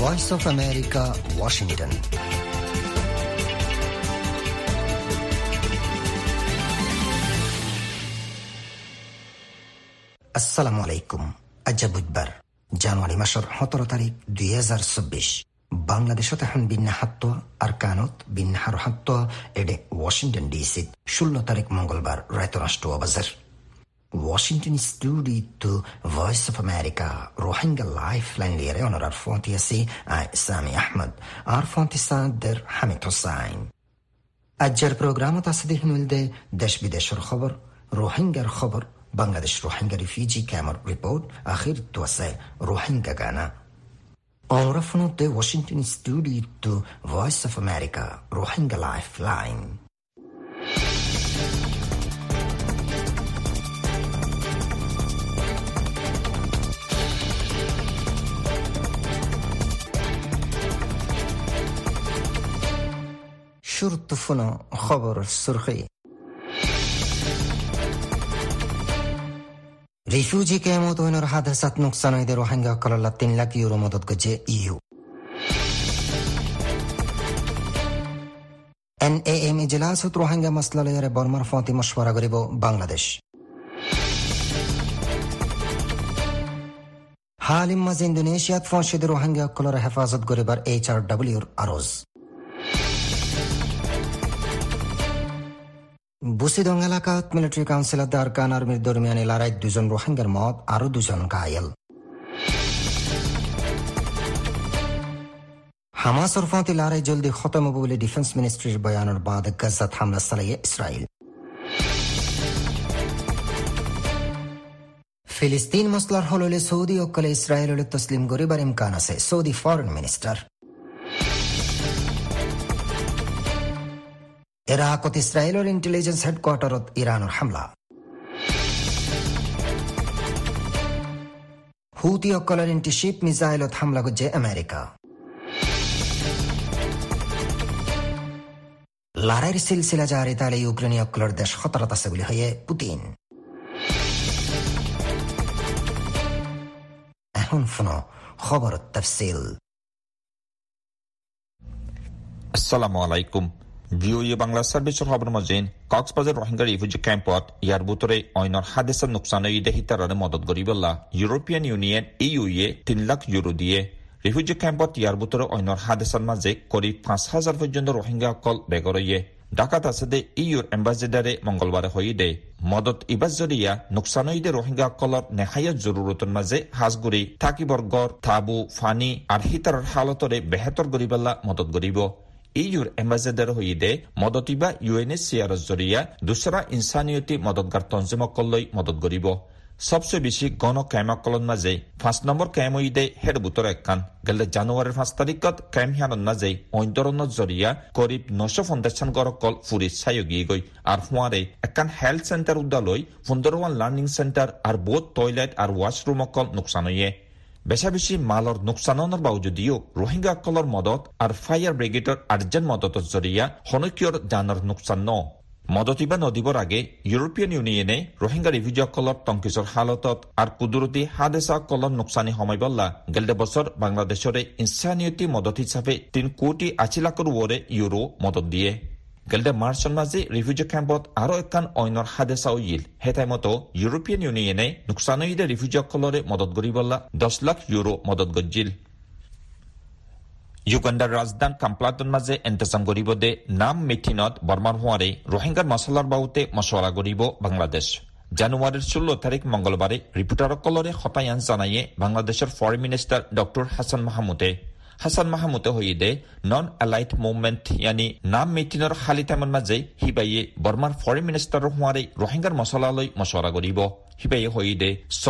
Voice of America Washington আসসালামু আলাইকুম আজ বুধবার জানুয়ারি মাসের সতেরো তারিখ, দুই হাজার চব্বিশ। বাংলাদেশত এখন বিন্যাহাত্ত, আর কানত বিন্যাহার হাত্ত এডে ওয়াশিংটন ডিসি ষোলো তারিখ মঙ্গলবার রায়তরাষ্ট্র বাজার Washington studio to Voice of America, Rohingya Lifeline lere honor ar fonti asi ay Sami Ahmed ar fonti সাদের হামিদ হোসাইন আজ্জার প্রোগ্রামত আছে হিনুলদে দেশ বিদেশের খবর রোহিঙ্গার খবর বাংলাদেশ রোহিঙ্গা রিফিউজি ক্যাম্পর রিপোর্ট আখির তো আছে রোহিঙ্গা গানা অনরাফনতে Washington studio to voice of Shurtufunu xabar refugee কেমত ওইনর হাদাসাত নুকসানইদের রোহিঙ্গা কলাল্লা তিন লাখ ইউরো মদত করছে ইউ এন এ এম ইজলাসত রোহিঙ্গা বর্মার ফতি মশওয়ারা করিব বাংলাদেশ হালিম মাজ ইন্দোনেশিয়াত ফসিদ রোহিঙ্গা কলর হেফাজত করিবার এইচ আর ডাব্লিউর আরোজ বুসিদং এলাকাত মিলিটারি কাউন্সিলত আরকান আর্মির দরমিয়ানে লড়াই দুজন রোহিঙ্গার মত আরও দুজন ঘায়েল হামাস ওরফাতি লড়াই জলদি খতম হব বলে ডিফেন্স মিনিস্ট্রির বয়ানের বাদ গাজাত হামলা চালাইয়ে ইসরায়েল ফিলিস্তিন মসলার হললে সৌদি অকলে ইসরায়েলের তসলিম গরিবার ইমকান আছে সৌদি ফরেন মিনিস্টার ইরাকত ইসরায়েলের ইন্টেলিজেন্স হেডকোয়ার্টারত ইরানের হামলা। হুতি অকলের ইন্টিশিপ মিসাইলত হামলা করছে আমেরিকা। লড়াইয়ের সিলসিলা জারি তালে দেশ খতরত আছে বলে হয়ে পুতিন। এখন শুনো খবর তফসিল। আসসালামু আলাইকুম। ভিওএ বাংলা সার্ভিসৰ খবৰ মাজেন কক্সবাজাৰ ৰোহিংগা ৰিফিউজি কেম্পত ইয়াৰ বুটৰে অন্যৰ সাদেশৰ নোকচান হিতাৰে মদত কৰিবলা ইউৰোপীয়ান ইউনিয়ন ইউ এ তিন লাখ ইউৰো দিয়ে। ৰিফিউজি কেম্পত ইয়াৰ বুটৰে অন্যৰ সাদেশৰ মাজে কৰি পাঁচ হাজাৰ পৰ্যন্ত ৰোহিংগাসকল বেগৰয়ে ঢাকাত আছে দে ইউৰ এম্বাচিডাৰে মংগলবাৰে হৈ দে। মদত ইবাজ জৰিয়া নোকচানইদে ৰোহিংগাসকলৰ নেখায়ত জৰুৰতৰ মাজে সাজগুৰি থাকিবৰ গড় থাবু, ফানি আৰু হিতাৰৰ হালতৰে বেহেতৰ কৰিবলা মদত কৰিব ইউর এম্বাসেডার হইদে মদতিবা ইউএনএসিআর জরিয়া দুসরা ইনসানিয়তি মদতগার তঞ্জিমকললৈ মদত গরিব সবচেয়ে বেশি গণ ক্যামকলন মাঝে পাঁচ নম্বর ক্যাম হইদে হেড বুতর একখান গেলে জানুয়ারির পাঁচ তারিখত ক্যাম হিয়ানন মাঝে অন্তরণত জরিয়া করিব নশ ফাউন্ডেশন গরকল ফুরি সায়গি গই আর হুয়ারে একখান হেলথ সেন্টার উদ্দালৈ ফুন্দরওয়ান লার্নিং সেন্টার আর বোধ টয়লেট আর ওয়াশরুম অকল নোকসান হইয়ে বেচা বেছি মালৰ নোকচানৰ বাউজুদিও ৰোহিংগাসকলৰ মদত আৰু ফায়াৰ ব্ৰিগেডৰ আৰ্জেণ্ট মদতৰ জৰিয়া শনকীয়ৰ জানৰ নোকচান ন। মদতিবা নদীবৰ আগে ইউৰোপীয়ান ইউনিয়নে ৰোহিংগা ৰিফিউজিসকলৰ টংকিছৰ হালতত আৰু কুদৰতী হাদেচাসকলৰ নোকচানী সমাইবল্লা গেলদে বছৰ বাংলাদেশৰে ইনচানিয়তি মদত হিচাপে তিন কোটি আশী লাখৰ ওৱৰে ইউৰো মদত দিয়ে। গেলদে মাৰ্চৰ মাজে ৰিফিউজি কেম্পত আৰু এখন অন্যৰ সাদেচা উইল সেই টাইমতো ইউৰোপীয়ান ইউনিয়নে নোকচানইদে ৰিফিউজিসকলৰে মদত কৰিবলা দহ লাখ ইউৰো মদত গজিল ইউগাণ্ডাৰ ৰাজধান কাম্পলাটোৰ মাজে এণ্টেজাম কৰিব দে নাম মিথিনত বৰ্মাৰ হোৱাৰে ৰোহিংগাৰ মছলাৰ বাহুতে মছলা কৰিব বাংলাদেশ জানুৱাৰীৰ ষোল্ল তাৰিখ মংগলবাৰে ৰিপৰ্টাৰসকলৰে শতায়ান জনায়ে বাংলাদেশৰ ফৰেন মিনিষ্টাৰ ডক্টৰ হাছান মাহমুদে হাছান মাহমুদে হৈদে নন এলাইট মুভমেণ্ট ইয়ানি নাম মিটিনৰ খালী টাইমৰ মাজে সিবাইয়ে বৰ্মাৰ ফৰেন মিনিষ্টাৰৰ হোৱাৰে ৰোহিংগাৰ মছলালৈ মছলা কৰিব। সিবাইয়ে হৈদে চ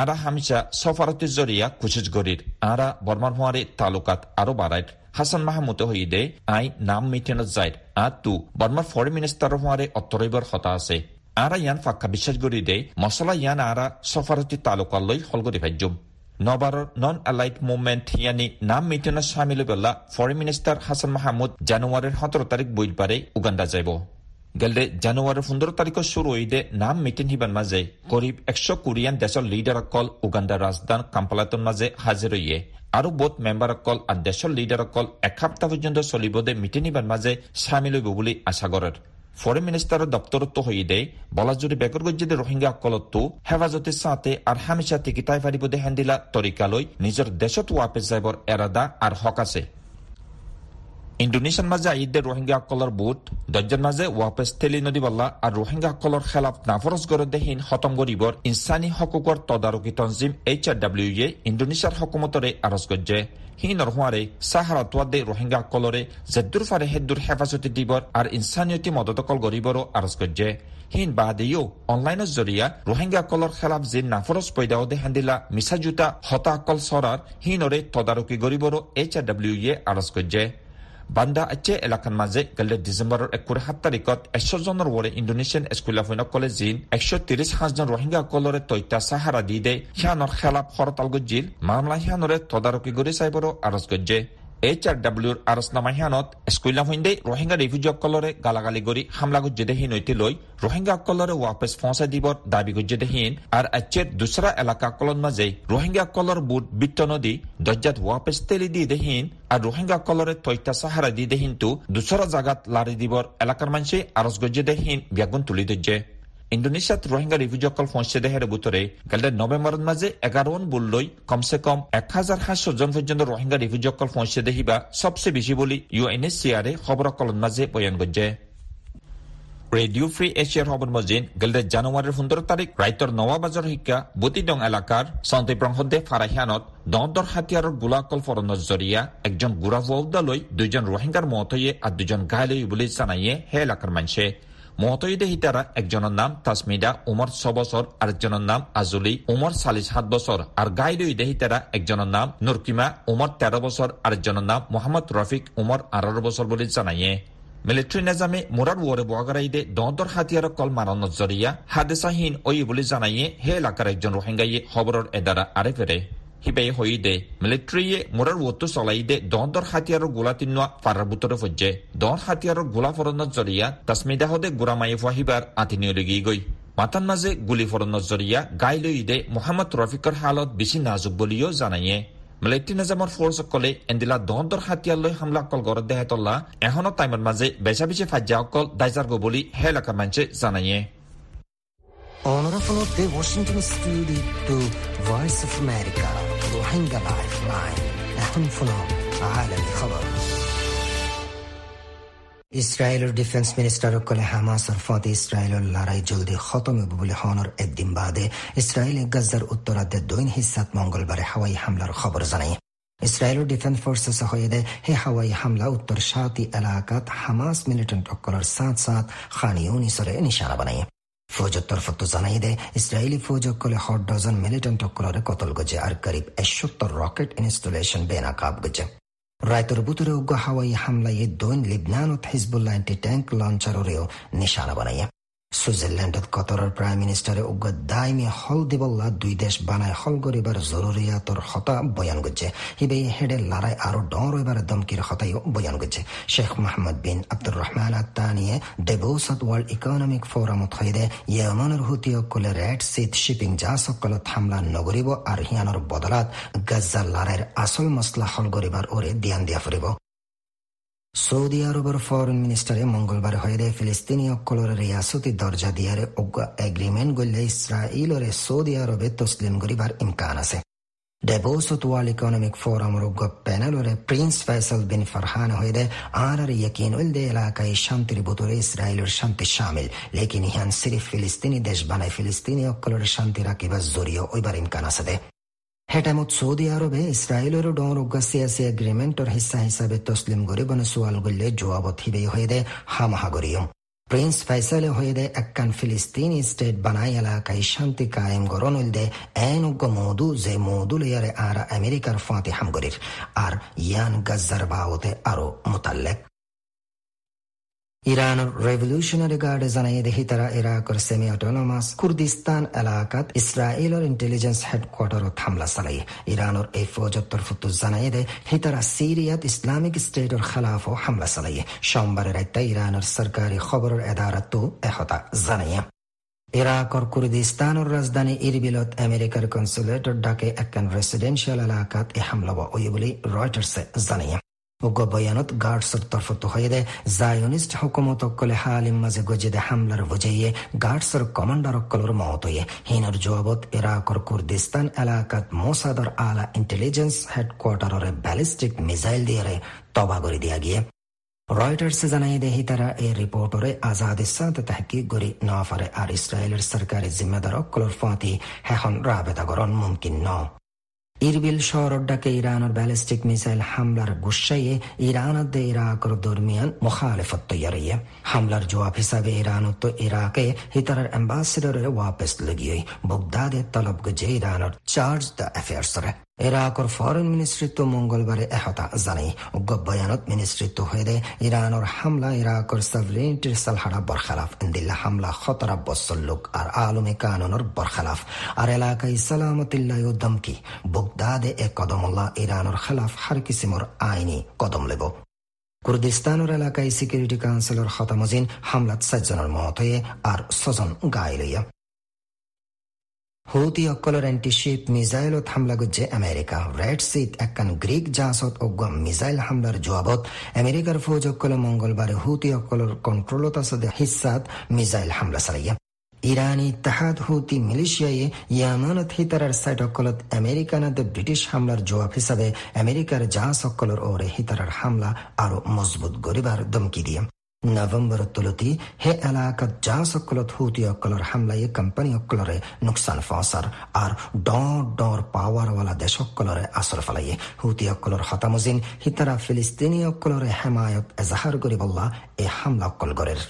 আৰা হামিচা সফাৰতিৰ জৰিয়া কুচিজগড়িৰ আৰা বৰ্মাৰ হোৱাৰে তালুকাত আৰু বাৰাইত। হাছান মাহমুদে হৈদে আই নাম মিটিনত যায় আটো বৰ্মাৰ ফৰেন মিনিষ্টাৰৰ হোৱাৰে অত্তৰৈবৰ হতা আছে। আৰা ইয়ান ফাক্কা বিশ্বাস কৰি দে মছলা ইয়ান আৰা সফাৰতী তালুকালৈ সলগৰি ভাজ্যম। নন এলাইট মুভমেণ্ট ইয়ানি নাম মিটিনত চামিল বেলা ফৰেন মিনিষ্টাৰ হাছান মাহমুদ জানুৱাৰীৰ সোতৰ তাৰিখ বুধবাৰে উগাণ্ডা যাব গেলে জানুৱাৰী পোন্ধৰ তাৰিখৰ শুরু হইদে নাম মিটিং হিবাৰ মাজে করিব একশো কোরিয়ান দেশৰ লিডাৰ অকল উগান্ডাৰ ৰাজধান কাম্পালাটোৰ মাজে হাজিৰ হইয়ে আৰু বোধ মেম্বাৰ অকল আৰু দেশৰ লিডাৰ অকল এসপ্তাহ পৰ্যন্ত চলিব দে মিটিং হিবাৰ মাজে চামিল হইব বুলি আশা কৰে ফরেন মিনিস্টারের দপ্তরত্ব হইদে বলাজুরি বেকর গজ্জিদে রোহিঙ্গা অকলতো হেফাজতে সাথে আর হামেশা টিকিটাই ফারিবদে হেন্দিলা তরিকালৈ নিজৰ দেশত ৱাপেছ যাবৰ এৰাদা আৰু হক আছে। ইণ্ডোনেছিয়াৰ মাজে ঈদে ৰোহিংগাসকলৰ বুট, দৰ্জাৰ মাজে ৱাপেছ তেলি নদী বল্লা আৰু ৰোহিংগাসকলৰ খেলাফ নাফৰজ গৰদেহীন খতম কৰিবৰ ইনচানী হকুকৰ তদাৰকী তঞ্জিম এইচ আৰ ডাব্লিউ ইয়ে ইণ্ডোনেছিয়াৰ হকুমতৰে আৰজ গজ্জে সি নৰহুৱাৰে চাহাৰাটোৱাদে ৰোহিংগাসকলৰে জেদ্দুৰ ফাৰে হেদ্দুৰ হেফাজতি দিবৰ আৰু ইনচানিয়তি মদতকল গৰিবৰো আৰজ গজ্জে হিন বাদেও অনলাইনৰ জৰিয়া ৰোহিংগাসকলৰ খেলাফ যি নাফৰজ পৈদাওদে হেন্দিলা মিছা জোতা হতাসকল চৰাৰ হিনৰে তদাৰকী গৰিবৰো এইচ আৰ ডাব্লিউ এ আৰজ গজ্জে বান্দা আচ্চে এলাকার মাঝে গেলে ডিসেম্বরের একুরে সাত তারিখত একশো জনের ওরে ইন্দোনেছিয়ান স্কুল অফ কলে জিন একশো তিরিশ সাতজন রোহিঙ্গা কলরে তৈতা সাহারা দি দে সিয়ানর খেলাপ হরতাল গজ্জিল মামলা সিয়ানরে তদারকি গুড়ি চাইবরও আরজ গজ্জে এইচ আৰ ডাব্লিউৰ আলোচনামাহিয়ানত স্কুলীয়া সৈন্যে ৰোহিংগা ৰিফিউজিসকলৰে গালাগালি কৰি হামলা গুজ্জেদেহীন ঐতি লৈ ৰোহিংগাসকলৰে ৱাপেছ পहुঁচাই দিবৰ দাবি গুজ্জেদেহীন আৰু আচ্ছেৰ দুচৰা এলেকাসকলৰ মাজে ৰোহিংগাসকলৰ বুট বিত্ত নদী দৰ্জাত ৱাপেছ তেলি দি দেহীন আৰু ৰোহিংগাসকলৰে তথ্য চাহাৰা দি দেহীনটো দুচৰা জাগাত লাৰি দিবৰ এলেকাৰ মানুহে আৰজ গজ্জেদেহীন ব্যাগুণ তুলি দৰ্জে ইণ্ডোনেছিয়াত ৰোহিংগা ৰিফিউজিসকল দেহের বুটরে কালি নভেম্বরের মাঝে এগারোন বুল্লৈ কমসে কম এক হাজার সাতশো জন পর্যন্ত ৰোহিংগা রিফিউজিসকল দেহিবা সবচেয়ে বেশি বলি ইউ এন এস সি আরে খবরকলন মাঝে বয়ান গজ্জে ৰেডিঅ' ফ্ৰী এছিয়াৰ খবৰ মজিন গেলে জানুৱাৰীৰ পোন্ধৰ তাৰিখ ৰাইটৰ নৱাবাজাৰ শিক্ষা বুটিডং এলেকাৰ চন্তিপ্ৰংসদে ফাৰাহিয়ানত দহদৰ হাতিয়াৰৰ গোলাকল ফৰণৰ জৰিয়া একজন গুড়া লৈ দুজন ৰোহিংগাৰ মহতয়ে আৰু দুজন ঘাইলৈ বুলি জানায়ে সেই এলেকাৰ মানুহে মহতইদে হিতারা একজনের নাম তাসমিদা উমর ছ বছর আরেকজনের নাম আজুলি উমর চাল্লিশ সাত বছর আর গাইদইদে হিতারা একজনের নাম নুরকিমা উমর তেরো বছর আরেকজনের নাম মোহাম্মদ রফিক উমর আঠারো বছর বলে জানাইয়ে মিলিটারি নিজামে মুরার ওরে বগারাইদে দর হাতিয়ার কল মারানোর জরিয়া হাদেসাহীন ওই বলে জানাইয়ে হে এলাকার একজন রোহিঙ্গাইয়ে খবরের এদারা আরে ফেরে hibai hoide military murar wotu solaide don dor hatiaro gula tinwa farar butore fojje don hatiaro gula ফরনের জরিয়া তাসমিদা হদে গুরামাই ফাহিবার আতিনিয়লগি গই মাতান মাঝে গুলি ফরনের জরিয়া গাই লইদে মোহাম্মদ রফিকর হালত বেশি নাজুক বলিও জানাইয়ে মিলিটাৰী নিজামৰ ফৰ্চ সকলে এণ্ডিলা দহদৰ হাতিয়ালৈ হামলা অকল গড়ত দেহেতল্লা এখনৰ টাইমৰ মাজে বেচা বেচি ফাজ্যা অকল দাইজাৰ গবলি হে এলেকাৰ মানুহে জানায়ে Honorable of the Washington Studio to Voice of America روحينجا لايف لاين أهنفنا عالمي خبر ইছৰাইলৰ ডিফেন্স মিনিষ্টাৰসকলে হামাছৰ ফতে ইছৰাইলৰ লৰাই জলদি খতম হ'ব বুলি সনৰ একদিন বাদে ইছৰাইলে গাজাৰ উত্তৰাৰ্ধে দৈন হিচাত মংগলবাৰে হাৱাই হামলাৰ খবৰ জনায় ইছৰাইলৰ ডিফেন্স ফৰ্চেছে সৈতে সেই হাৱাই হামলা উত্তৰ শাতি এলেকাত হামাছ মিলিটেণ্টসকলৰ সাত সাত খানিউনিছৰে নিশানা বনায় ফৌজৰ জানাই দেয়, ইসরায়েলি ফৌজ ফৌজসকলে হট ডজন মিলিটেন্ট মিলিটেণ্টসকলৰে কতল গজে আর করিব একসত্তর রকেট ইনস্টলেশন বেনাকাব গজে রায়তর বুতরে উগ্র হাওয়াই হামলায় দৈন লিবনানত হিজবুল্লাহ এন্টি ট্যাঙ্ক লঞ্চারেও নিশানা বানাইয়া। ছুইজাৰলেণ্ডত কটৰৰ প্ৰাইম মিনিষ্টাৰে উগ্ৰ দাইমী হল দিবল্লা দুই দেশ বানাই হল গৰিবাৰ জৰুৰীয়াতৰ হতা বয়ান গজ্জে হিবে হেডে লৰাই আৰু ডৰ এবাৰ দমকিৰ হতাইও বয়ান গজ্জে Sheikh Mohammed bin Abdur Rahman আত্তানিয়ে ডেবৌসত ৱৰ্ল্ড ইকনমিক ফোৰামত সৈতে য়েমনৰ হুতিসকলে ৰেড চিট শ্বিপিং জাহাজসকলত হামলা নকৰিব আৰু সিয়ানৰ বদলাত গাজ্জা লৰাইৰ আচল মছলা হল গৰিবাৰ ওৰে ধ্যান দিয়া ফুৰিব সৌদি আরবের ফরেন মিনিস্টারে মঙ্গলবার হয়ে ফিলিস্তিনীসকলৰ ৰিয়াচতি দৰ্জা দিয়াৰে অজ্ঞ এগ্ৰিমেণ্ট গলে ইছৰাইলৰে সৌদি আৰবে তছলিম কৰিবাৰ ইমকান আছে। ডেবোসত ওয়ার্ল্ড ইকোনমিক ফোরামের উগ্র প্যানেলরে প্রিন্স ফয়সল বিন ফারহান হয়ে আর আর ইয়কিন উলদে এলাকায় শান্তির বুতরে ইসরায়েলের শান্তি শামিল। লেকিন ইহান সিরিফ ফিলিস্তিনি দেশ বানায় ফিলিস্তিনি অকলের শান্তি রাখিবার জরিয় ওইবার ইমকান আছে হেটামত সৌদি আরবে ইছৰাইলৰ ডৰ চিয়াচী এগ্ৰিমেণ্টৰ হিচা হিচাপে তছলিম গৰিবনে চোৱাল গলে জোৱাবত হিবেই হৈ দে হামাহাগৰিয়ম প্রিন্স ফাইসালে হয়ে দে একখান ফিলিস্তিনি স্টেট বানাই এলাকায় শান্তি কায়েম গরনুল দে এন উগ্র মৌদু যে মৌদুল ইয়ারে আর আমেরিকার ফাঁতি হামগরির আর ইয়ান গাজ্জার বাওতে আরও মোতাল্লেক ইরানৰ ৰেভলিউচনাৰী গাৰ্ডে জনাই হিতাৰা ইৰাকৰ ছেমি অটনমাছ কুৰ্দিস্তান এলেকাত ইছৰাইলৰ ইণ্টেলিজেন্স হেডকোৱাৰ্টাৰত হামলা চলাই ইৰাণৰ এই ফৌজৰ তৰফতো জনাই দে হিতাৰা চিৰিয়াত ইছলামিক ষ্টেটৰ খেলাফো হামলা চলাই সোমবাৰে ৰাতে ইৰাণৰ চৰকাৰী খবৰৰ এদাৰাতো এশটা জনাই ইৰাকৰ কুৰ্দিস্তানৰ ৰাজধানী ইৰবিলত আমেৰিকাৰ কনচুলেটৰ ডাকে এখন ৰেচিডেঞ্চিয়েল এলাকাত এই হামলা বুলি ৰয়টাৰ্ছে জনায়। উগ্র বয়ানত গার্ডসর তরফত হয়ে জায়নিস্ট হুকুমত অকলে হালিম মাঝে গজিদে হামলার বুঝাইয়ে গার্ডসর কমান্ডার অকলর মত হয়ে। হিনর জবাবত ইরাকর কুর্দিস্তান এলাকাত মোসাদর আলা ইন্টেলিজেন্স হেডকোয়ার্টারের ব্যালিস্টিক মিসাইল দিয়ে তবা করে দিয়া গিয়ে। রয়টার্সে জানাই দেহি তারা এই রিপোর্টরে আজাদ ইসাদ তাহকিক গরি নফারে আর ইসরায়েলের সরকারি জিম্মেদার অকলর ফাঁতি হেখন রাবেতা গরণ মুমকিন ন। ইরবিল শহরডাকে ইরানের ব্যালিস্টিক মিসাইল হামলার গুসাইয়ে ইরান দে ইরাকর দরমিয়ান মোখালেফত তৈয়ারিয়ে। হামলার জবাব হিসাবে ইরানত ইরাকে হিতার অ্যাম্বাসেডর ওয়াপস লগিয়ে বগদাদে তলব গজে ইরানের চার্জ দ্য ইৰাকৰ ফৰেইন মিনিষ্ট্ৰীটো মংগলবাৰে এহতা জানি উগ্ৰ বয়ানত মিনিষ্ট্ৰীটো হৈদে ইৰাণৰ হামলা ইৰাকৰ ছাভৰেণ্টিৰ চালহাৰা বৰখালাফ দিল্লা হামলা সোতৰ বছৰ লোক আৰু আলমে কানুনৰ বৰখালাফ আৰু এলেকাই ছালামতিল্লাইও ধমকি বুগদাদে এ কদমল্লা ইৰাণৰ খালাফ হাৰ কিচিমৰ আইনী কদম লব। কুৰ্দিস্তানৰ এলেকাই ছিকিউৰিটি কাউন্সিলৰ খতামজিন হামলাত চাৰিজনৰ মত হৈয়ে আৰু ছজন গাই লৈয়া হুতি অকলৰ এণ্টিশ্বিপ মিছাইলত হামলা গুজে আমেৰিকা ৰেড চিত একান গ্ৰীক জাহাজত অগুৱা মিছাইল হামলাৰ জবাবত। আমেৰিকাৰ ফৌজসকলে মংগলবাৰে হুতি অকলৰ কণ্ট্ৰলত আছে হিচ্ছাত মিছাইল হামলা চালাইয়া। ইরানি ইত্তাহাদ হুতি মিলিশিয়ায়ে ইয়ামানত হিতারার সাইট অকলত আমেরিকানাতে ব্রিটিশ হামলার জবাব হিসাবে আমেরিকার জাহাজ অকলর ওরে হিতারার হামলা আরও মজবুত গরিবার দমকি দিয়ে। নভেম্বর তুলতি হে এলাকাত জাহাজ অকলত হুতি অকলর হামলায় কোম্পানি অকলরে নুকসান ফসার আর ডর ডর দেশ অকলরে আসর ফেলাইয়ে হুতি অকলর হতামজিন হিতারা ফিলিস্তিনি অকলরে হেমায়ত এজাহার গরিবল্লা এ হামলা অকল গরের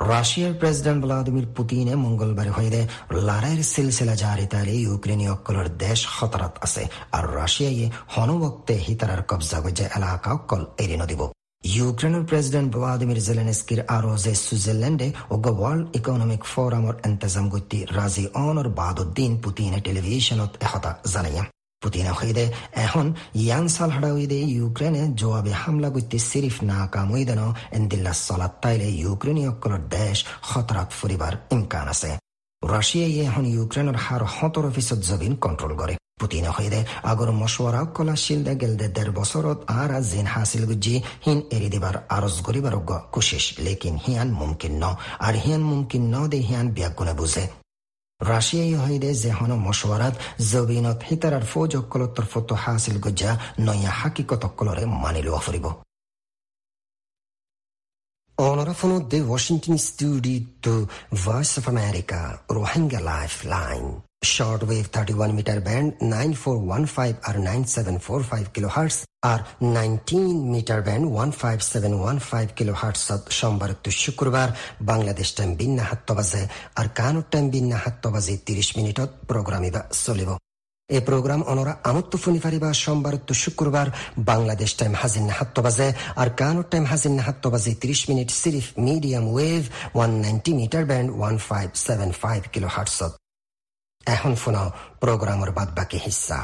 রাশিয়ার প্রেসিডেন্ট ভ্লাদিমির পুতিনে মঙ্গলবার হয়ে লড়াইয়ের সিলসিলা জারি তালে ইউক্রেনীয় অকলর দেশ খতরাত আছে আর রাশিয়ায় হনবক্তে হিতারার কবজা গজে এলাকা অকল এড়িয়ে নদিব ইউক্রেনের প্রেসিডেন্ট ভ্লাদিমির জেলেনস্কির আরোজে সুইজারল্যান্ডে ওগ ওয়ার্ল্ড ইকোনমিক ফোরামর এন্তেজাম গতি রাজি অনর বাদুদ্দিন পুতিনে টেলিভিশনত এহতা জানাইয়া পুতিনে হইদে এখন ইয়ান সাল হইদে ইউক্রেনে জবাবে হামলা গতি সিরিফ না কাম হইদেন এন্দিল্লা চলাত তাইলে ইউক্রেনীয় অকলর দেশ খতরাত ফুরিবার ইমকান আছে রাশিয়াই এখন ইউক্রেনের হার সতৰ ফিসদ জবিন কন্ট্রোল করে পুতিনে হইদে আগর মশওয়ারা কলা শিলদে গেলদে দেড় বছরত আর জিন হাসিল গুজি হিন এরি দিবার আরজ গরিবার কোশিস লেকিন হিয়ান মুমকিন ন আর হিয়ান মুমকিন ন দে হিয়ান ব্যাগুনে বুঝে। রাশিয়াই হইদে যে হন মশওয়ারাত জবিনত হিতারার ফৌজ অকলতর ফতো হাসিল গুজা নয়া হাকিকত অকলরে মানিল আফরিব। Onorevole de Washington Studio to Voice of America, Rohingya Lifeline. Shortwave 31 meter band 9415 or 9745 kilohertz আর 19 মিটার ব্যান্ড 15715 কিলোহার্টজ সোমবার তো শুক্রবার বাংলাদেশ টাইম বিন্না হাত্ত বাজে আর কানুর টাইম বিন্না হাত্ত বাজে 30 মিনিটত প্রোগ্রাম ইবা চলিব এই প্রোগ্রাম অনরা আমত্ত ফুনি ফারিবা সোমবার তো শুক্রবার বাংলাদেশ টাইম হাজিন হাত্ত বাজে আর কানুর টাইম হাজিন হাত্ত বাজে 30 minute সিরিফ medium wave 190 metre band 1575 kilohertz এখন শোনাও প্রোগ্রামের বাদ বাকি হিস্সা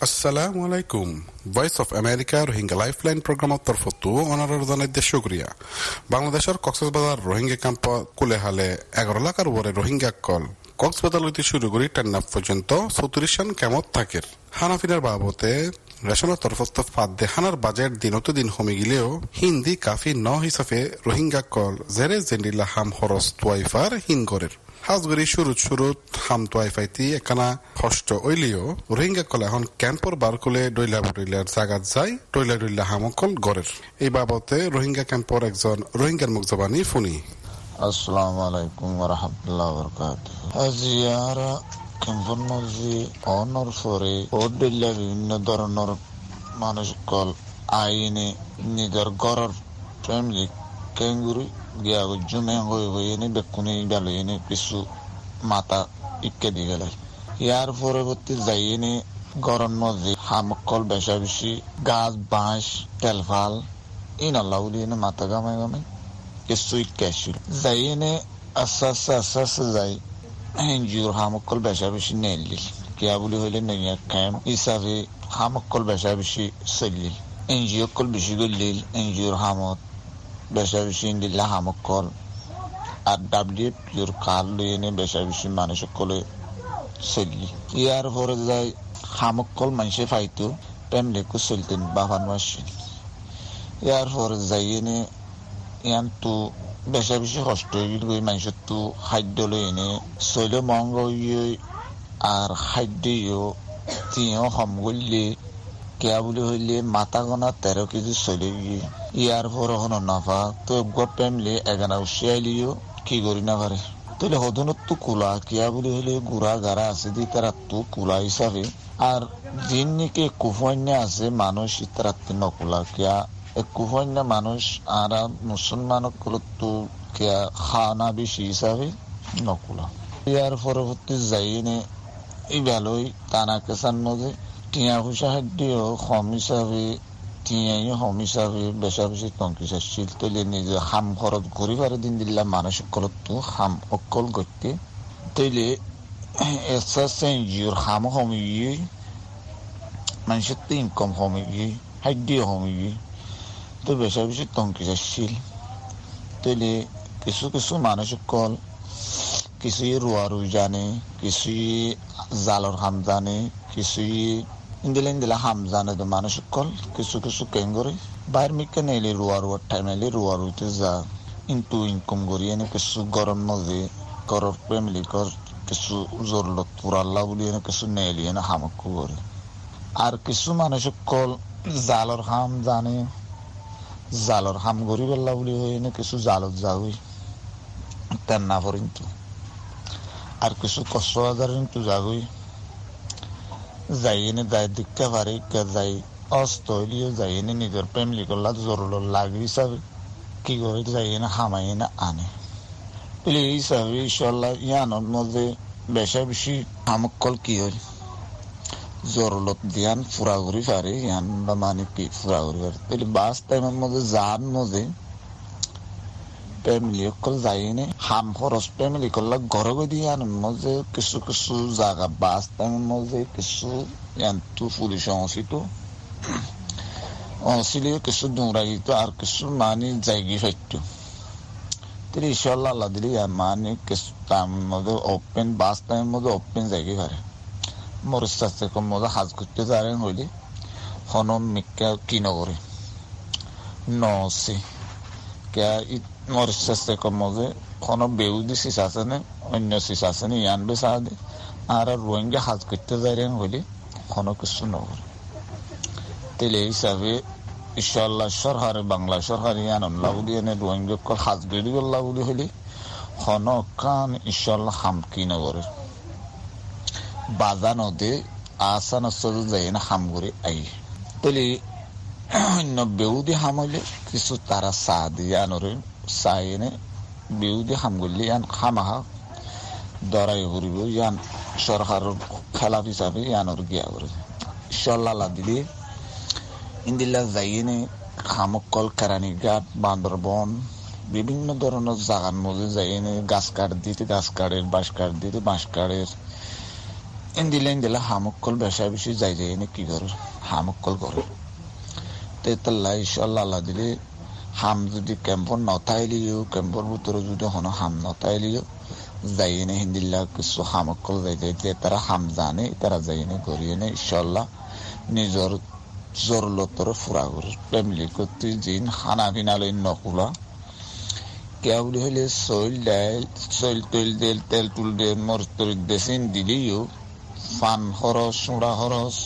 আসসালামু আলাইকুম। Voice of America Rohingya lifeline প্রোগ্রামত তরফতো অনারর জানাইতে শুক্রিয়া বাংলাদেশের কক্সবাজার রোহিঙ্গা ক্যাম্প কুলে হালে এগারো লাখ উপরে রোহিঙ্গা কল। কক্সবাজার হইতে শুরু করি টান্না পর্যন্ত চৌত্রিশ রান কেমত থাকের হানাফিনার বাবতে রেশনের তরফত ফাদ দেখানার বাজেট দিনতো দিন কমে গেলেও হিন্দি কাফি ন হিসাবে রোহিঙ্গা কল জেরে জেন্ডিলা হাম হরস তোয়াইফার হিনগরের হাজগরি শুরুত শুরুত হাম তোয়াইফাইতি একানা কষ্ট ওইলিও রোহিঙ্গা কল এখন ক্যাম্পর বার কলে ডইলা বডইলার জাগাত যাই ডইলা ডইলা হামকল গড়ের এই বাবতে রোহিঙ্গা ক্যাম্পর একজন রোহিঙ্গার মুখ জবানি ফুনি। আসসালামু আলাইকুম ওরহামতুল্লাহ বরকাত আজিয়ারা কেম্পনমজি অনর ফরে ওডিল্লা বিভিন্ন ধরনের মানুষ কল আইনে নিজের ঘরের ফ্যামিলি কেঙ্গুরি গিয়া জুমে হয়ে হয়ে বেকুনি ডালে কিছু মাথা ইকে দি গেল। ইয়ার পরবর্তী যাইনি গরম মসজিদ হামকল বেশা বেশি গাছ, বাঁশ, তেলফাল ইন আল্লাহ উলিয়ে মাথা গামে গামে কিছু ইকে আসছিল যাইনে আস্তে আস্তে আস্তে আস্তে যাই। এনজিওর হামকল বেশা বেশি নেলিল কিয়া বুলি হইলে নইয়া ক্যাম্প হিসাবে হামকল বেশা বেশি চলিল এনজিও কল বেশি গলিল এনজিওর হামত বেশা বেশি ইন্দিল্লা হামকল আর ডাব্লিউ পিওর কাল লইয়ে নে বেশা বেশি মানুষ কলে চলি ইয়ার পরে যাই হামকল মানুষে ফাইতো পেমলেকো চলতেন বাবান মাসিল ইয়ার পরে যাই এনে ইয়ান তো বেশা বেশি কষ্ট হয়ে মানুষের তো খাদ্য লই এনে চলে মঙ্গ আর খাদ্যও তিও হম করলে কেয়া বুলি হইলে মাথা গনা তেরো কেজি চলে গিয়ে ইয়ার পর হন নাফা তো গপ ফ্যামিলি এগানা উসিয়াইলিও কি করি না পারে তাহলে হদনত তো কুলা, কিয়া বুলি হইলে গুড়া গাড়া আছে দি তারা তো কুলা হিসাবে আর দিন নাকি কুফন্যা আছে মানুষ তারা নকুলা, কিয়া কুফন্যা মানুষ আর মুসলমান তো কিয়া খানা বেশি হিসাবে নকুলা। ইয়ার পরবর্তী যাইনে এই ভালোই টানা কেসার মধ্যে টিয়া হাড্ডিও কম হিসাবে, টিয়াই হম হিসাবে বেচা বেশি টঙ্কি চাচ্ছিল তৈলে নিজে হাম খরচ ঘুরি পারে দিন দিল্লা মানুষ সকলতো হাম অকল গত্যে তৈলে এসা সেঞ্জিওর হাম হমিয়ে মানুষের তো ইনকাম হমিয়ে হাড্ডিও হমিয়ে তো বেচা বেশি টঙ্কি চাচ্ছিল তৈলে কিছু কিছু মানুষ কল কিছুই রুয়া রুই জানে কিছুই জালর হাম জানে কিছুই ইন্দিলা ইন্দিলা হাম জানে তো মানুষ কল, কিছু কিছু কেন করে বাইর মিকে নেলি রুয়া রুয়ার টাইম এলি রুয়া রুইতে যা। ইনটু ইনকাম করি, এনে কিছু গরম নদী করর ফ্যামিলি কর, কিছু জরলত পুরাল্লা বলি এনে কিছু নেলি এনে হামকু করে। আর কিছু মানুষ কল, জালর হাম জানে জালর হাম গরি বেলা বলি হয় এনে কিছু জালত যাওই তেন না আর কিছু কষ্ট হাজার কিন্তু যাগই যাই এনে যাই দেখতে পারে যাই অস্ত হইলিও যাই এনে নিজের ফ্যামিলি করলা জরুর লাগে হিসাবে কি করে যাই এনে হামাই এনে আনে। পেলে এই হিসাবে ইনশাল্লাহ ইয়ানোর মধ্যে বেশা বেশি হামকল কি হয় জরুলত দিয়ান ফুরা ঘুরি পারে ইয়ান বা মানে কি ফুরা ঘুরি পারে তাহলে বাস টাইমের মধ্যে যান মধ্যে ফ্যামিলি অকল যাইনি হাম খরচ ফ্যামিলি করলে ঘরে গৈ দিয়ে আন মজে কিছু কিছু জায়গা বাস টাইমের মধ্যে কিছু ইয়ান্তু পুলিশ অংশিত অংশিলে কিছু দৌড়াইত আর কিছু মানি জায়গি ফাইতো তাহলে ইনশাল্লাহ আল্লাহ দিলে মানে কিছু টাইমের মধ্যে ওপেন বাস টাইমের মধ্যে ওপেন জায়গি পারে মরিস্তার থেকে মধ্যে হাজ করতে পারেন হইলে হন মিকা কি নগরে নসে কে মরিচাচ্ছে কমজে কোনো বেউদি সিস আছে নে অন্য সিস আছে নে ইয়ান বে সাদে আর রোহিঙ্গা হাজ করতে যাইরেন হইলে কোনো কিছু নগরে তেলে হিসাবে ইনশাল্লাহ সরকারে বাংলা সরকার ইয়ান লাগুলি এনে রোহিঙ্গা হাজ গড়ি লাগুলি হইলে হন কান ইনশাল্লাহ হামকি নগরে বাজা নদে আসা নষ্ট যাই না হাম করে আই। তেলে অন্য বেউদি হাম হইলে কিছু তারা চা দিয়ে আনরে চাই এনে বেউদি হাম করলে ইয়ান খামাহা দরাই ঘুরিব ইয়ান সরকারের খেলা হিসাবে ইয়ানোর গিয়া করে। ইনশাল্লাহ দিলে ইন্দিল্লা যাই এনে খামকল কেরানি ঘাট বান্দরবন বিভিন্ন ধরনের জাগার মধ্যে যাই এনে গাছ কাঠ দিতে, গাছ কাঠের বাঁশ কাঠ দিতে, বাঁশ কাঠের ইন্দিলা ইন্দিলা হামকল বেশা বেশি যাই যাই এনে কি করে? হামকল করে। তেতাল্লা ইনশাল্লাহ আল্লাহ দিলে, হাম যদি ক্যাম্পর নতাইলিও ক্যাম্পর ভিতরে যদি হন হাম নতাইলিও যাইনে হিন্দিল্লা কিছু হামকল যাই যাই তারা হাম জানে তারা যাইনে করিয়ে নে ইনশাল্লাহ নিজর জরুরতর ফুরা করে ফ্যামিলি করতে জিন খানা পিনা লই নকুলা। কেয়া বুলি হইলে চইল ডাইল চইল তৈল দেল তেল, তুল দেল মরিচ তরিচ দেচিন দিলেও ফান খরচ চূড়া খরচ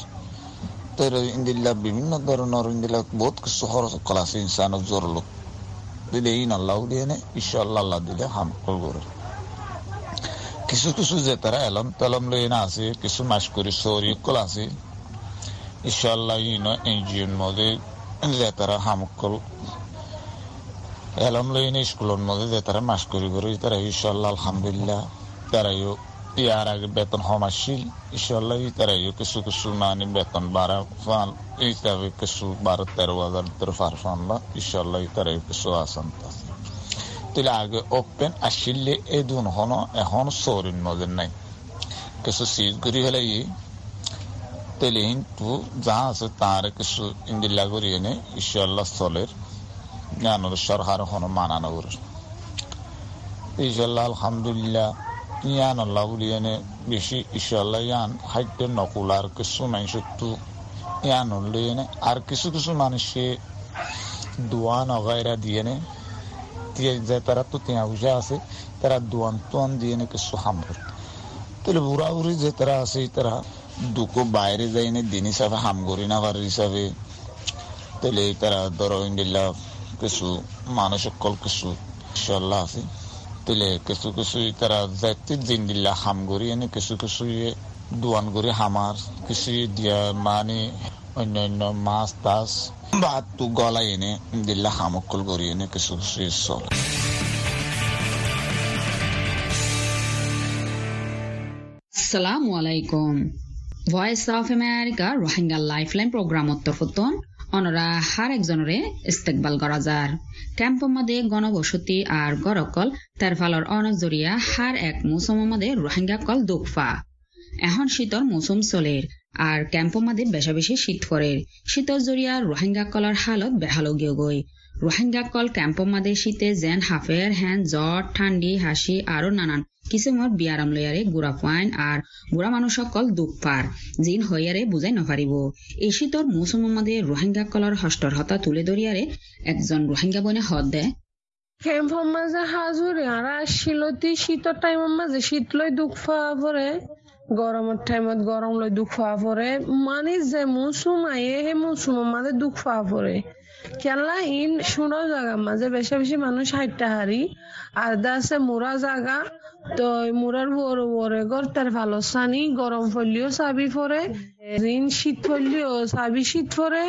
তোর ইন্দিল্লা, বিভিন্ন ধরনের ইন্দিল্লা, বহুত কিছু খরচ কলা আছে, ইনসানের জরুরত দিলে ইন আল্লাহ দিয়ে নে ঈশ্বর আল্লাহ দিলে হাম করে। কিছু কিছু যে তারা এলম তেলম লই না আছে, কিছু মাস করে সরি কল আছে আল্লাহ ইন এনজিওর মধ্যে যে তারা হাম কল এলম লই না, স্কুলের মধ্যে যে তারা মাস করি করে তারা আল্লাহ আলহামদুলিল্লাহ, তারাইও ইয়ার আগে বেতন হমাসিল ইনশাল্লাহ তারা কিছু কিছু মানে বেতন বাড়া ফান হিসাবে কিছু বারো তেরো হাজার ভিতরে ফার ফানলা ইনশাল্লাহ তারা কিছু আসান তাহলে আগে ওপেন আসিলে এই দুন হন এখন সৌরিন মজের নাই কিছু সিজ করি হলে তাহলে কিন্তু যা আছে তার কিছু ইন্দিল্লা করি এনে ইনশাল্লাহ স্থলের জ্ঞানের সরকার হন মানানো ইনশাল্লাহ আলহামদুলিল্লাহ ইয়ান আল্লাহ এনে বেশি ইনশাল্লাহ ইয়ান খাদ্য নকুল আর কিছু নাই সত্যু ইয়ান এনে আর কিছু কিছু মানুষে দোয়ান অগাইরা দিয়ে নে যে তারা তো তিয়া বুঝে আছে তারা দোয়ান তোয়ান দিয়ে নে কিছু হাম করতে তাহলে বুড়া বুড়ি যে তারা আছে তারা দুকো বাইরে যাই নে দিন হিসাবে হাম করি না পারে হিসাবে তাহলে তারা ধরো ইন্ডিল্লা কিছু মানুষ কল কিছু ইনশাল্লাহ আছে তেলে কিছু কিছু তারা যাইতে দিন দিল্লা হাম করি এনে কিছু কিছু দোয়ান করি হামার কিছু দিয়া মানে অন্য অন্য মাছ টাছ বা তু গলাই এনে দিল্লা হামকল করি এনে কিছু কিছু চলে। আসসালামু আলাইকুম। Voice of America Rohingya lifeline programme উত্তরফুতন অনরা হার একজনরে ইস্তেকবাল করা যার। ক্যাম্প মধ্যে গণবসতি আর গরকল তার ফালর অনেক জরিয়া হার এক মৌসুম মধ্যে রোহিঙ্গা কল দুঃফা এখন শীতর মৌসুম চলের, আর ক্যাম্প মাদে বেশা বেশি শীত করে শীতর জরিয়া রোহিঙ্গা কলার হালত বেহালো গিয়ে গই। রোহিঙ্গা কল ক্যাম্প মাদে শীতে হাফের হ্যান জ্বর ঠান্ডি হাসি আরও নানান। কিসুমত বিয়ারাম লয়ারে গুড়া ফাইন আর বুঢ়া মানুহসকল দুখ পাৰ জিন হৈয়াৰে বুজাই নপাৰিব এই শীতৰ মৌচুম মাদে ৰোহিংগাসকলৰ হস্তৰ হতা তুলে ধৰিয়াৰে একজন ৰোহিংগা বনে হদ দে। কেম্পৰ মাজে হাজুৰি আৰু শিলতি শীতৰ টাইমৰ মাজে শীত লৈ দুখ পোৱা পৰে। গৰমৰ টাইমত গৰম লৈ দুখ পোৱা পৰে। মানে যে মৌচুম আহে সেই মৌচুমৰ মাজে দুখ পোৱা পৰে। কেলা ইন শুনো জায়গা মাঝে বেশি বেশি মানুষ হাইটটা হারি। আর দা আছে মোরা জায়গা তো মোরার বড় বড় ঘর, তার ভালো সানি, গরম ফলিও চাবি পরে ঋণ শীত ফলিও চাবি শীত পরে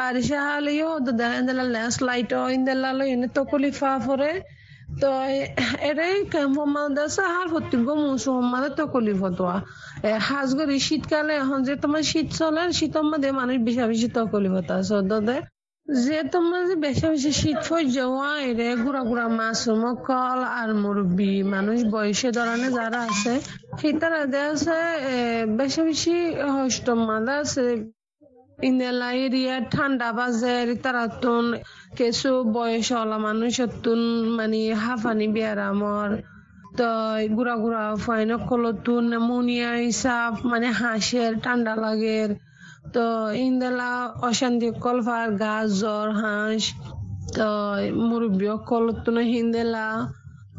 বারিশা হালিও দেখেন দিলা লেস লাইট ইন্দেলা লই এনে তকলি ফা পরে তো এটাই আছে, হার প্রত্যেক মানে তকলি ফতোয়া হাজ করি শীতকালে এখন যে তোমার শীত চলে, শীতের মধ্যে মানুষ বেশি বেশি তকলি ফতা আছে যে তোমার যে বেশি বেশি শীত ফই যাওয়া, এরে গুড়া গুড়া মাছ কল আর মুরব্বী মানুষ বয়সে ধরনের যারা আছে, সেটারা আছে বেশি বেশি হষ্ট মাদা আছে। ইন্দেলা এরিয়া ঠান্ডা বাজে তারা তুন কিছু বয়স হলা মানুষ তুন মানে হাফানি বিয়ারামর তো গুড়া গুড়া ফাইন কলতুন, নেমোনিয়া হিসাব মানে হাঁসের ঠান্ডা লাগের। তো ইন্দেলা অশান্তি, কলফার, গাছ, জ্বর, হাঁস, তো মুরব্বী অকল তো হিন্দেলা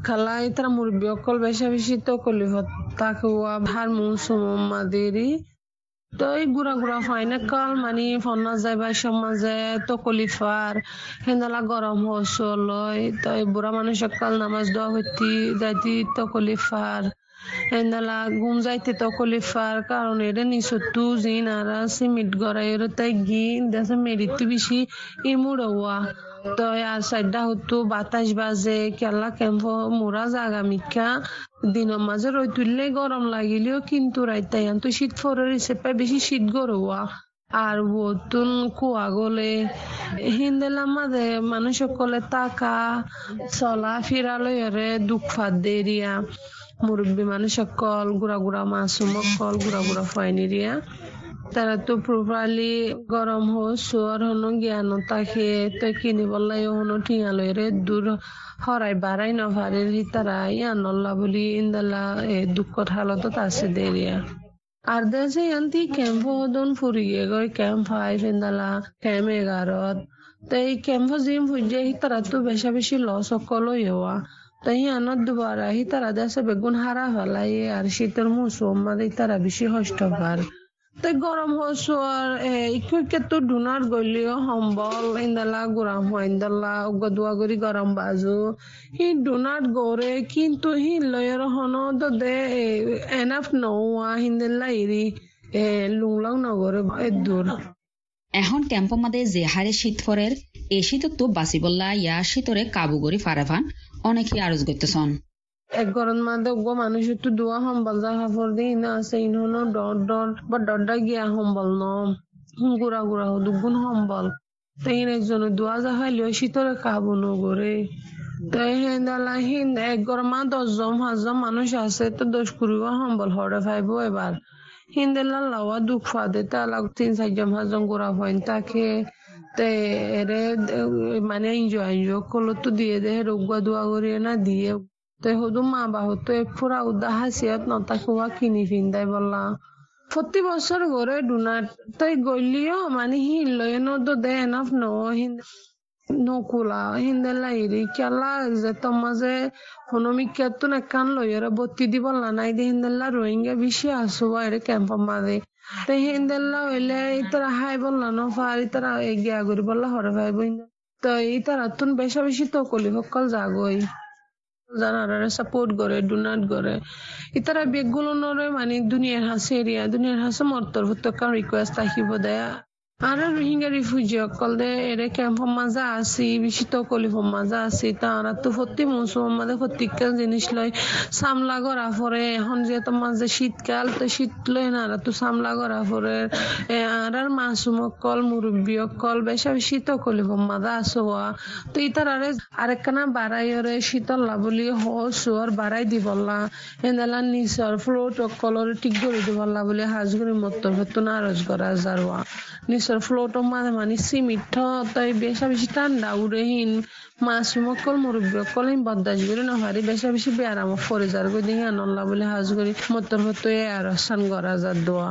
খালা ইতারা মুরব্বী অকল বেশা বেশি তো কলি তাকে ভার মৌসুম মাদেরি তো এই গুড়া গুড়া ফাইনে কল মানে ফন্না যায় বা সমাজে তো কলিফার হেন্দালা গরম হসলয় তো এই বুড়া মানুষ কাল নামাজ দোয়া হইতি যাইতি তো কলিফার হেন্দালা ঘুম যাইতে তো কলিফার কারণ এটা নিচতু জিন আর সিমিট গড়াই এর তাই গি দেশে মেরিতে বেশি ইমুড়া তো আর সাইডটা হতো বাতাস বাজে কেলা কেম্প মোরা জাগা মিকা দিনের মাঝে রই তুললে গরম লাগিলেও কিন্তু রাইতাই তো শীত ফরের হিসেবে বেশি শীত গরোয়া আর বতুন কুয়া গলে হিন্দেলা মাঝে মানুষ সকলে টাকা চলা ফিরা লইরে দুঃখ ফাদ দেরিয়া মুরব্বী মানুষ সকল গুড়া গুড়া মাসুম কল গুড়া গুড়া ফাইনিরিয়া তারা তো প্রপারলি গরম হো সোয়ার হনো জ্ঞান তাকে তো কিনিবলাই হনো টিয়ালয় রে, দূর হরাই বাড়াই নভারে তারা ইয়ানল্লা বলি ইন্দালা, এ দুঃখ হালত আছে দেরিয়া। আর দেশে ইয়ান্তি ক্যাম্প দন ফুরিয়ে গই, ক্যাম্প ফাইভ ইন্দালা, ক্যাম্প এগারত। তো এই ক্যাম্প জিম ফুজে তারা তো বেশা বেশি লস সকল হওয়া। তাই আনত দুবারা হি তারা দেশে বেগুন হারা ফেলাই আর শীতের মৌসুম মানে তারা বেশি কষ্ট পার তাই গরম হসু আর একটু একটু ডুনার গলিও সম্বল ইন্দালা গুরাম হয় ইন্দালা গদুয়া গরি গরম বাজু। হি ডুনার গরে কিন্তু লয়ের হন দে এনাফ নৌয়া হিন্দেলা ইরি লুংলাং নগরে দূর এখন ক্যাম্প মাদে যে হারে শীত ফরের এই শীতত বাঁচিবল্লা ইয়া শীতরে কাবু করি ফারেফান, অনেকে আরজ করতেছন এক গরম মাদে গো মানুষ একটু দোয়া সম্বল যা কাপড় দিয়ে না আছে ইনহনো ডর ডর, বা ডরডা গিয়া সম্বল ন গুড়া গুড়া দুগুণ সম্বল তাই একজন দোয়া যা খাইলেও শীতরে কাবু নগরে তাই হেন্দালা হিন, এক গরমা দশজন পাঁচজন মানুষ আছে, তো দোষ করিব সম্বল হরে ফাইব এবার। হিন্দেলা লাওয়া দুঃখ ফাদে তালাক তিন চারজন পাঁচজন গোড়া পয়েন তাকে তে এরে মানে এনজয় এনজয় করল তো দিয়ে দে রোগা দোয়া করিয়ে না দিয়ে তে হদু মা বাহু তো ফুরা উদা হাসিয়াত নতা খুয়া কিনি ফিন্দাই বললা প্রতি বছর ঘরে ডুনার তাই গলিও মানে হিন লয় নদ দে এনাফ ন হিন নকুলা হিন্দেলা ইরি কেলা যে তোমাজে হনমিকাতো না কান লয়রা বত্তি দি বললা নাই দি হিন্দেলা রোহিঙ্গা বেশি আসো এরে ক্যাম্প মাদে তে হিন্দেলা হইলে ইতারা হাই বললা ন ফার ইতারা এগিয়া করি বললা হরে ভাই বইন তো ইতারা তুন বেশা বেশি তো কলি সকল জাগই জানারা সাপোর্ট করে ডোনাট করে ইতারা বেগগুলো নরে মানে দুনিয়ার হাসে এরিয়া দুনিয়ার হাসে মর্তর ভুতকার রিকোয়েস্ট থাকিব দেয়া আর রিফিউজি অকল দে এরে ক্যাম্প মাজা আছি বেশি তো কলি মাজা আছি তারা তো সত্যি মৌসুম মাঝে প্রত্যেকটা জিনিস লয় সামলা করা পরে এখন যেহেতু মাঝে শীতকাল তো শীত লয় না তো সামলা করা পরে আর আর মাসুম অকল মুরব্বী অকল বেশা বেশি তো কলি মাজা আছো তো ইতারারে আরেকখানা বাড়াই ওরে শীতল লাবলি হস আর বাড়াই দিবল্লা এনালা নিচর ফ্লোট অকলর ঠিক করে দিবল্লা বলে হাজগুড়ি মত ভেতন আরজ করা যারওয়া নিচৰ ফ্ল'টো মানে মানে চিমিট তই বেচা বেছি ঠাণ্ডা উৰে হিন মাছুমকল মুরব্বীকল হিন বদাজ করে নহারি বেচা বেশি বেয়ারামক ফরে যার গই দিন নল্লা বলে হাজ করি। মতর হতো আর সান গরা যার দোয়া।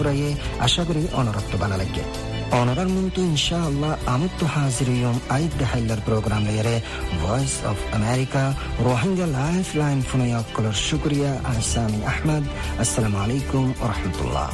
ফুরাইয়ে আশা করি অনরত্ব বানা লাগে অনরার মন্তু ইনশাআল্লাহ আমুত্ত হাজিরিয়ম আইদ দেহাইলার প্রোগ্রাম লেয়ারে voice of America Rohingya life line ফুনাইয়া কলর শুক্রিয়া আসামি আহমদ। আসসালামু আলাইকুম রহমতুল্লাহ।